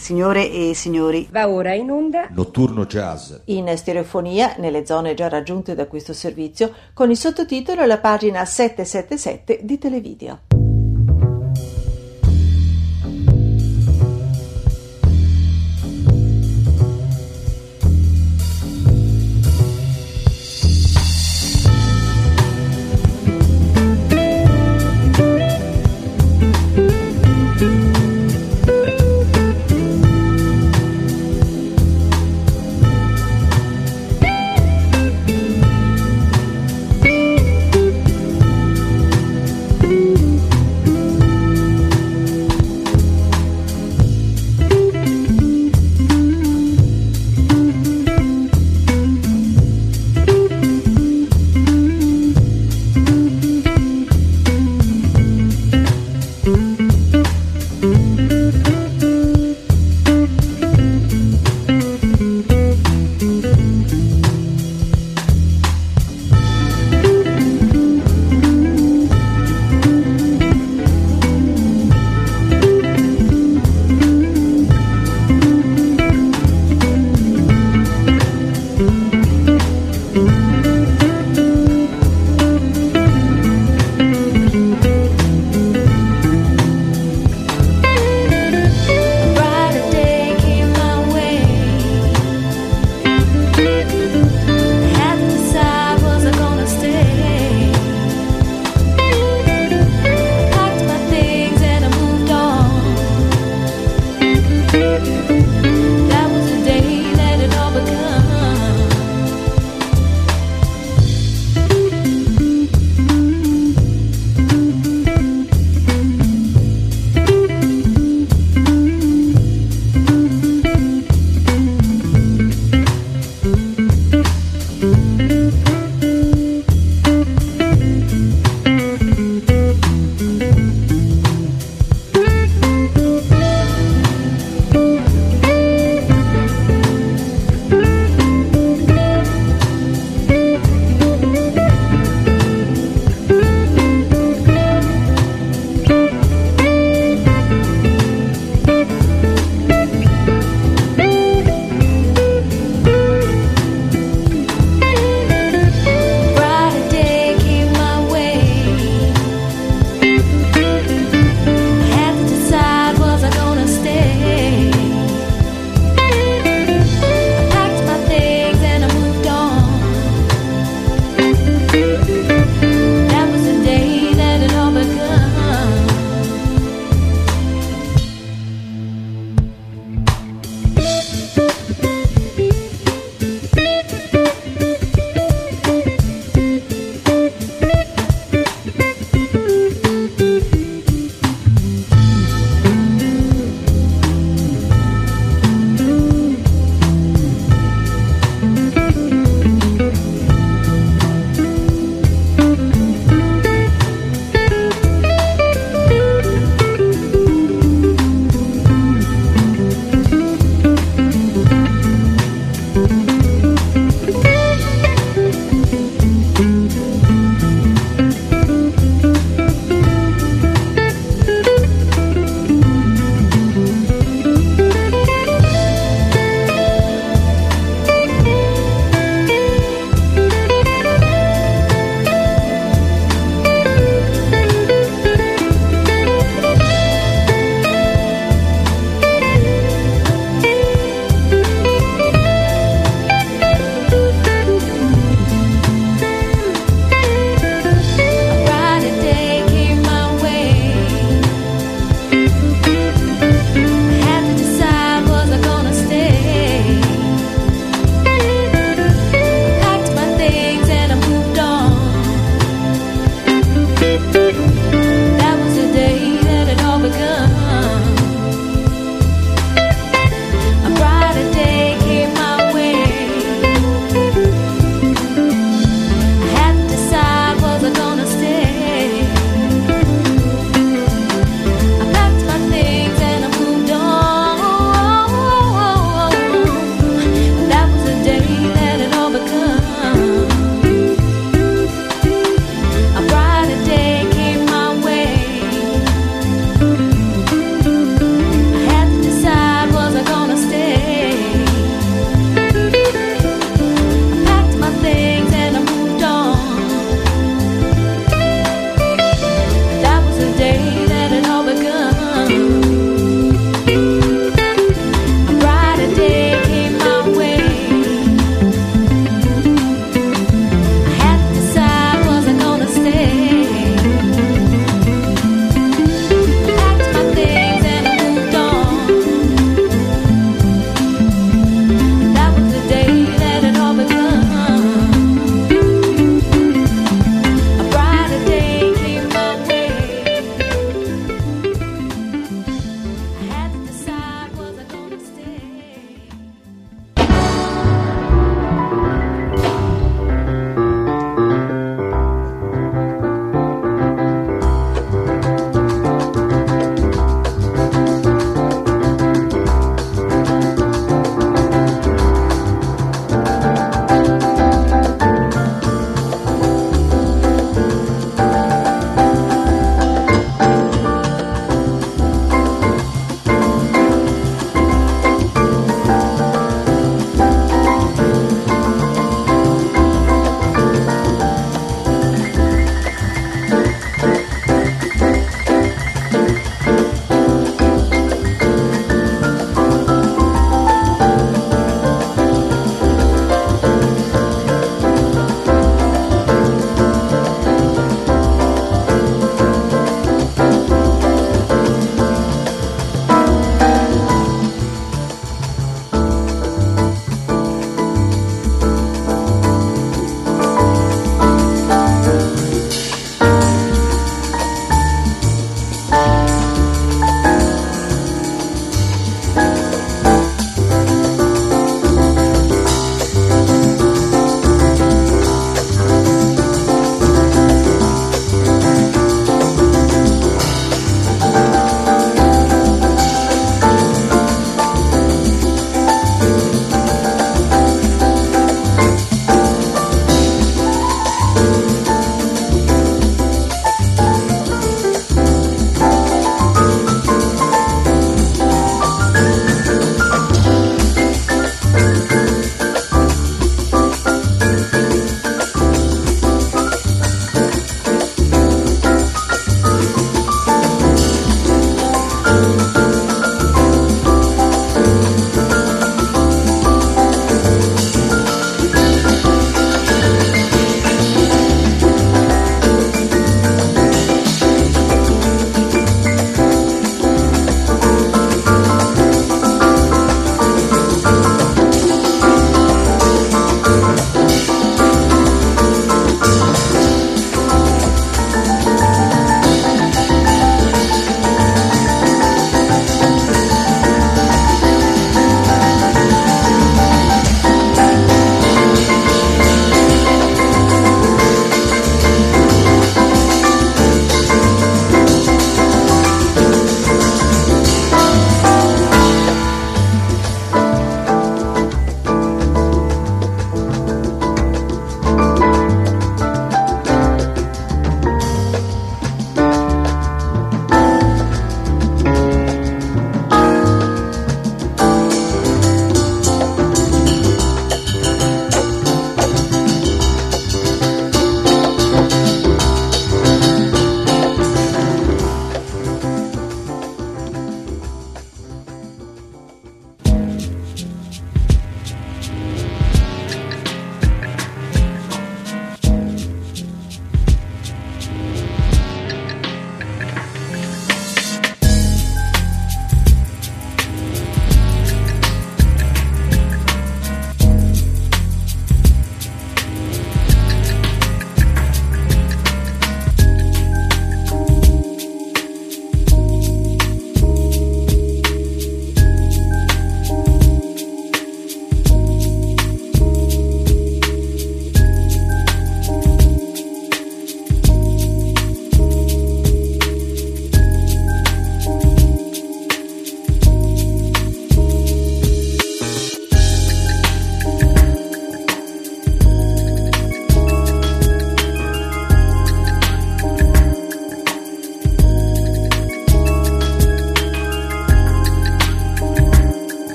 Signore e signori, Va ora in onda Notturno Jazz. in stereofonia nelle zone già raggiunte da questo servizio con il sottotitolo alla pagina 777 di Televideo.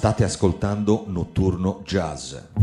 State ascoltando Notturno Jazz.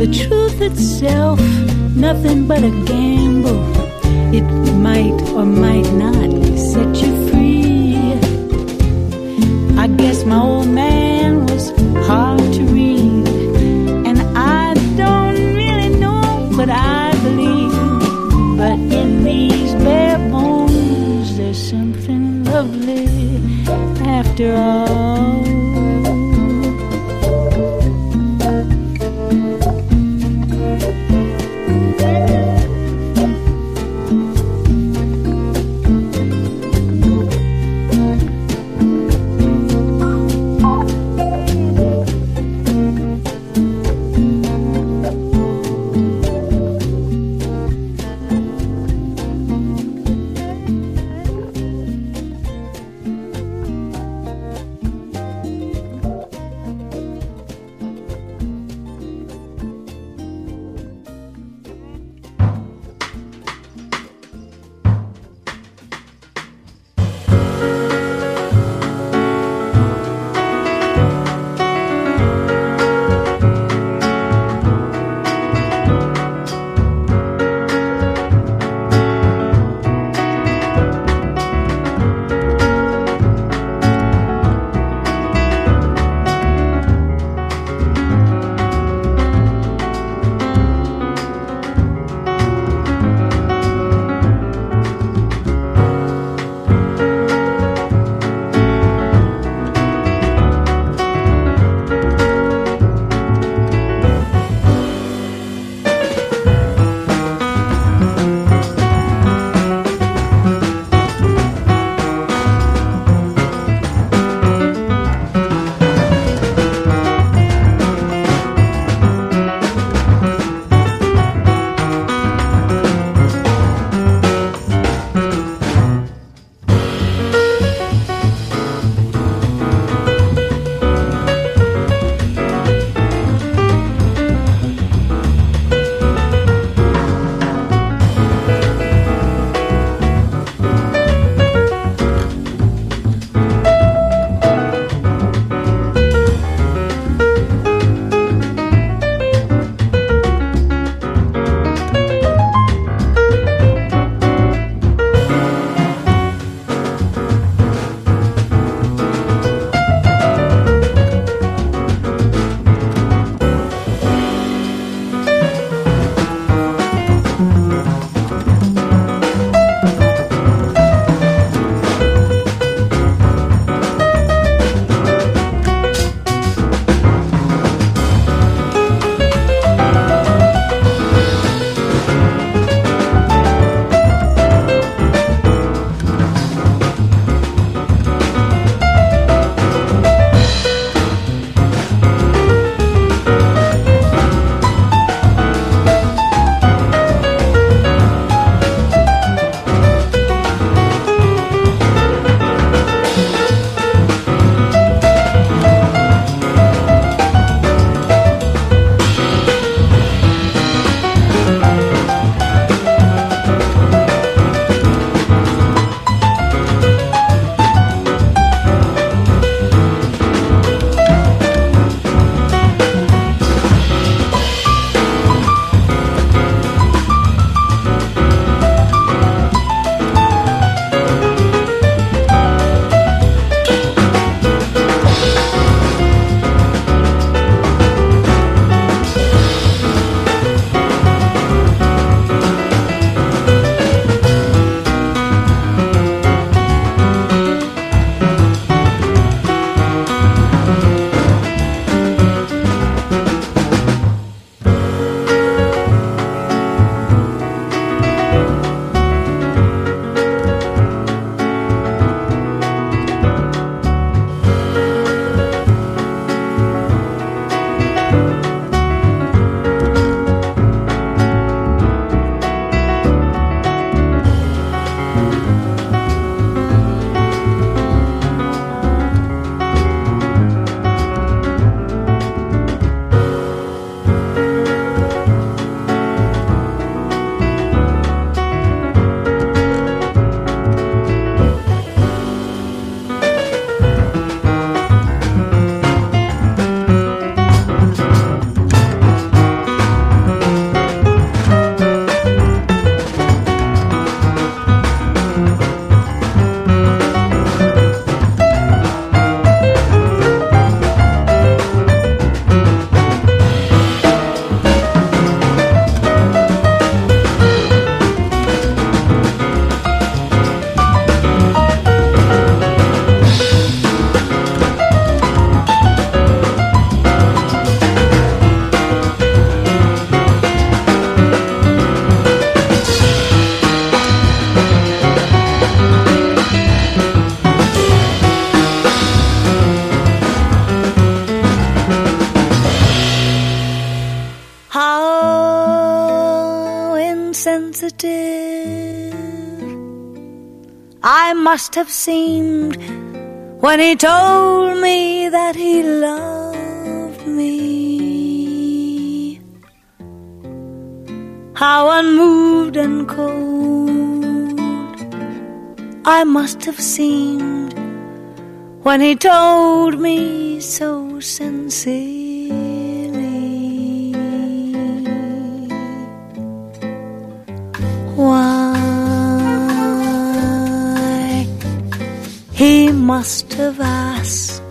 The truth itself, nothing but a gamble. It might or might not set you free. I guess my old man was hard to read, and I don't really know what I believe. But in these bare bones, there's something lovely after all. Must have seemed when he told me that he loved me. How unmoved and cold I must have seemed when he told me so sincerely. He must have asked.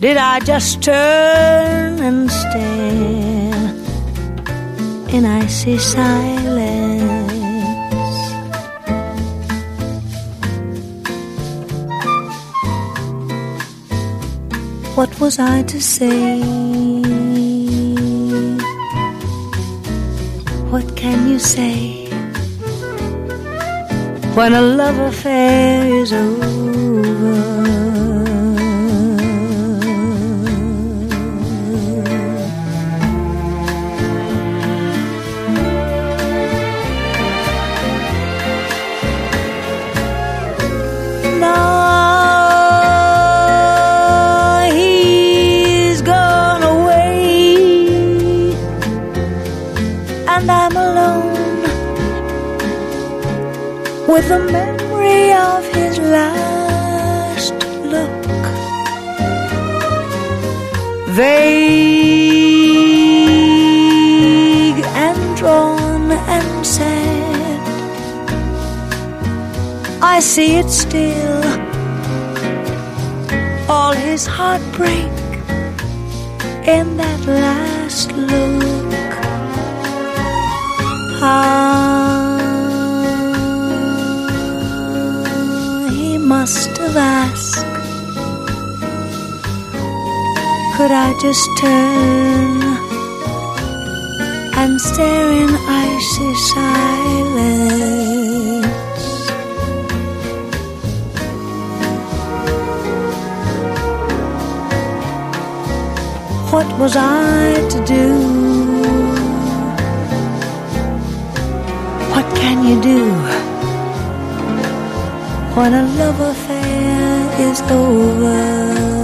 Did I just turn and stare in icy silence? What was I to say? What can you say when a love affair is over? The memory of his last look. Vague and drawn and sad. I see it still all his heartbreak in that last look. Ah, asked, could I just turn and stare in icy silence? What was I to do? What can you do when a love affair is over?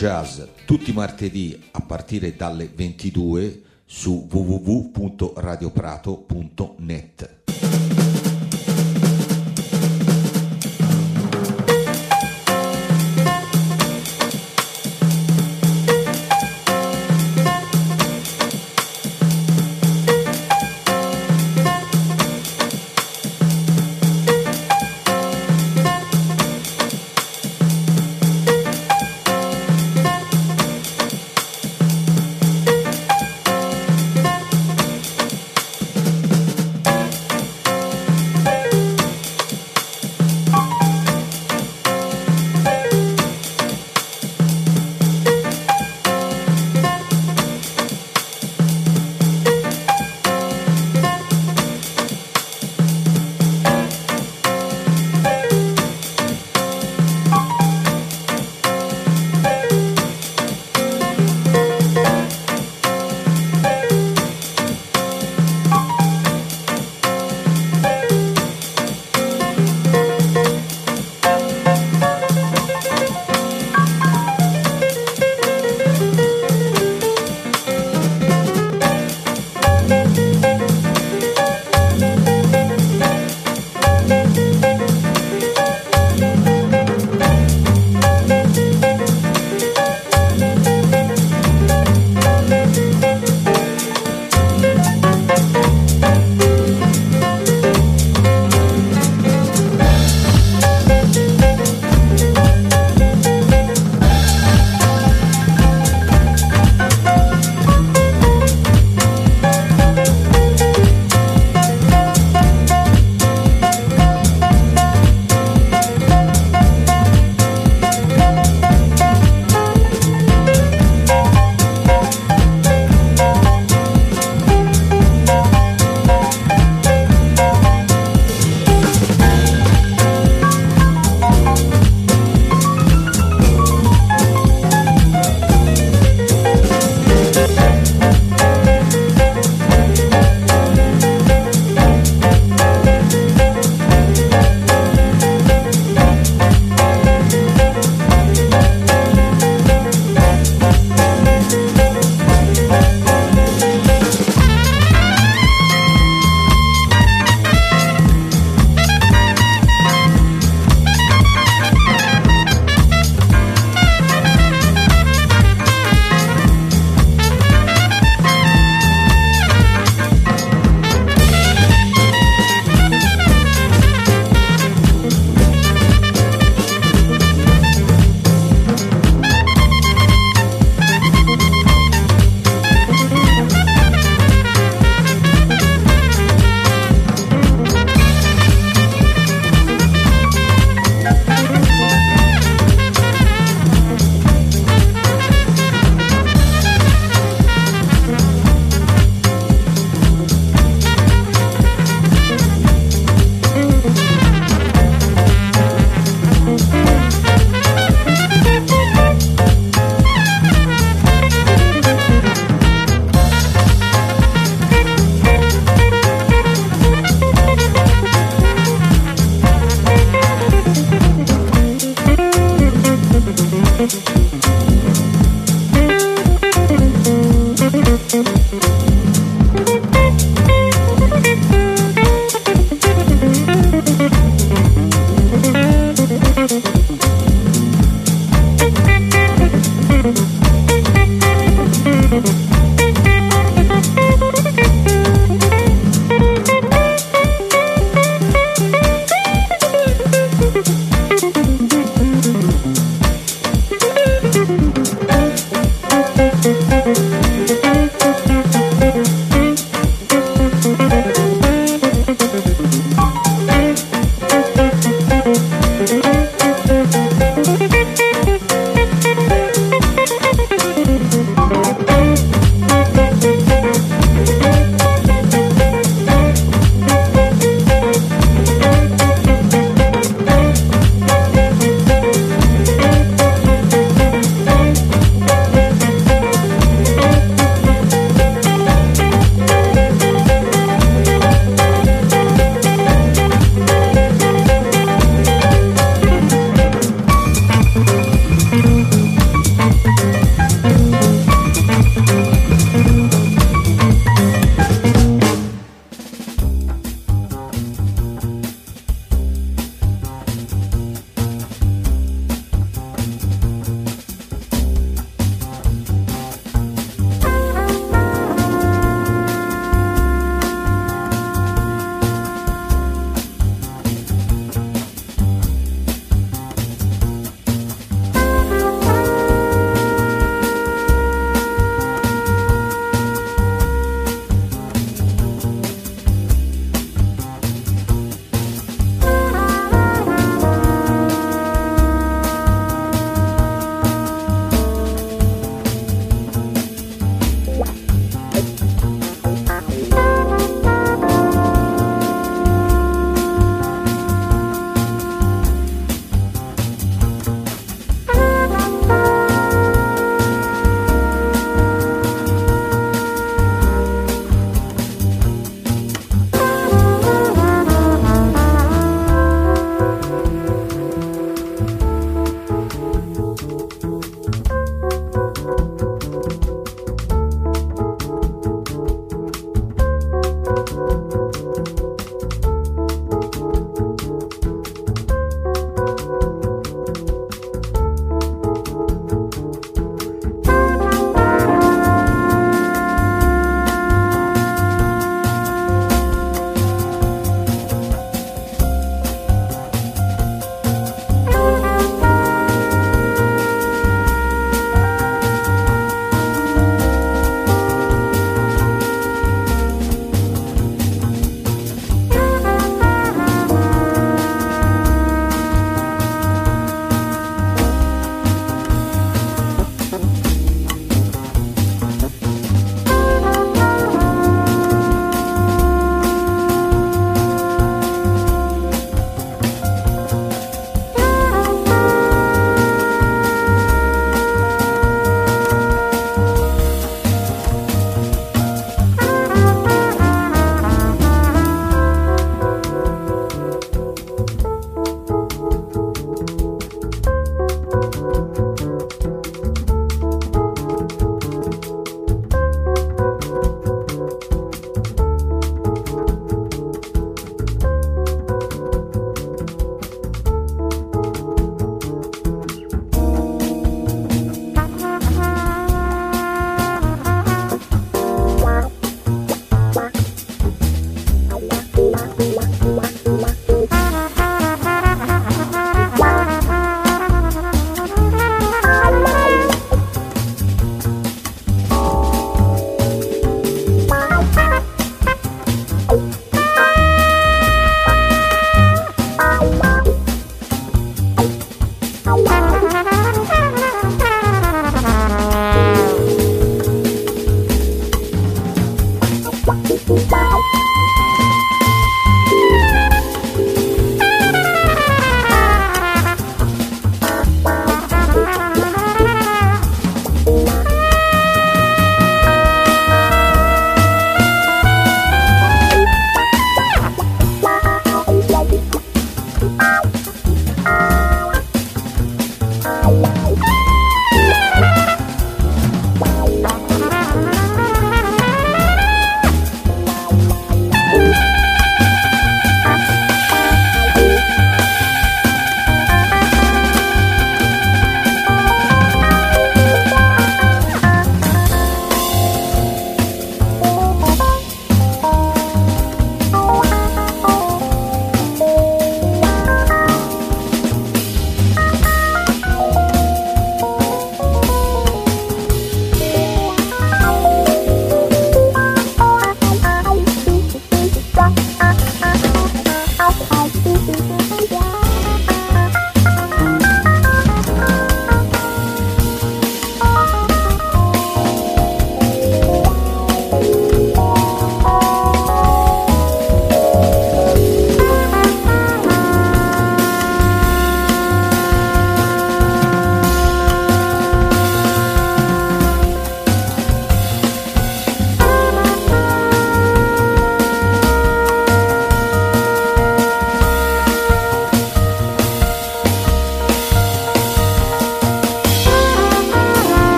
Jazz tutti i martedì a partire dalle 22 su www.radioprato.net.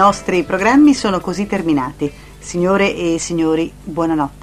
nostri programmi sono così terminati. Signore e signori, buonanotte.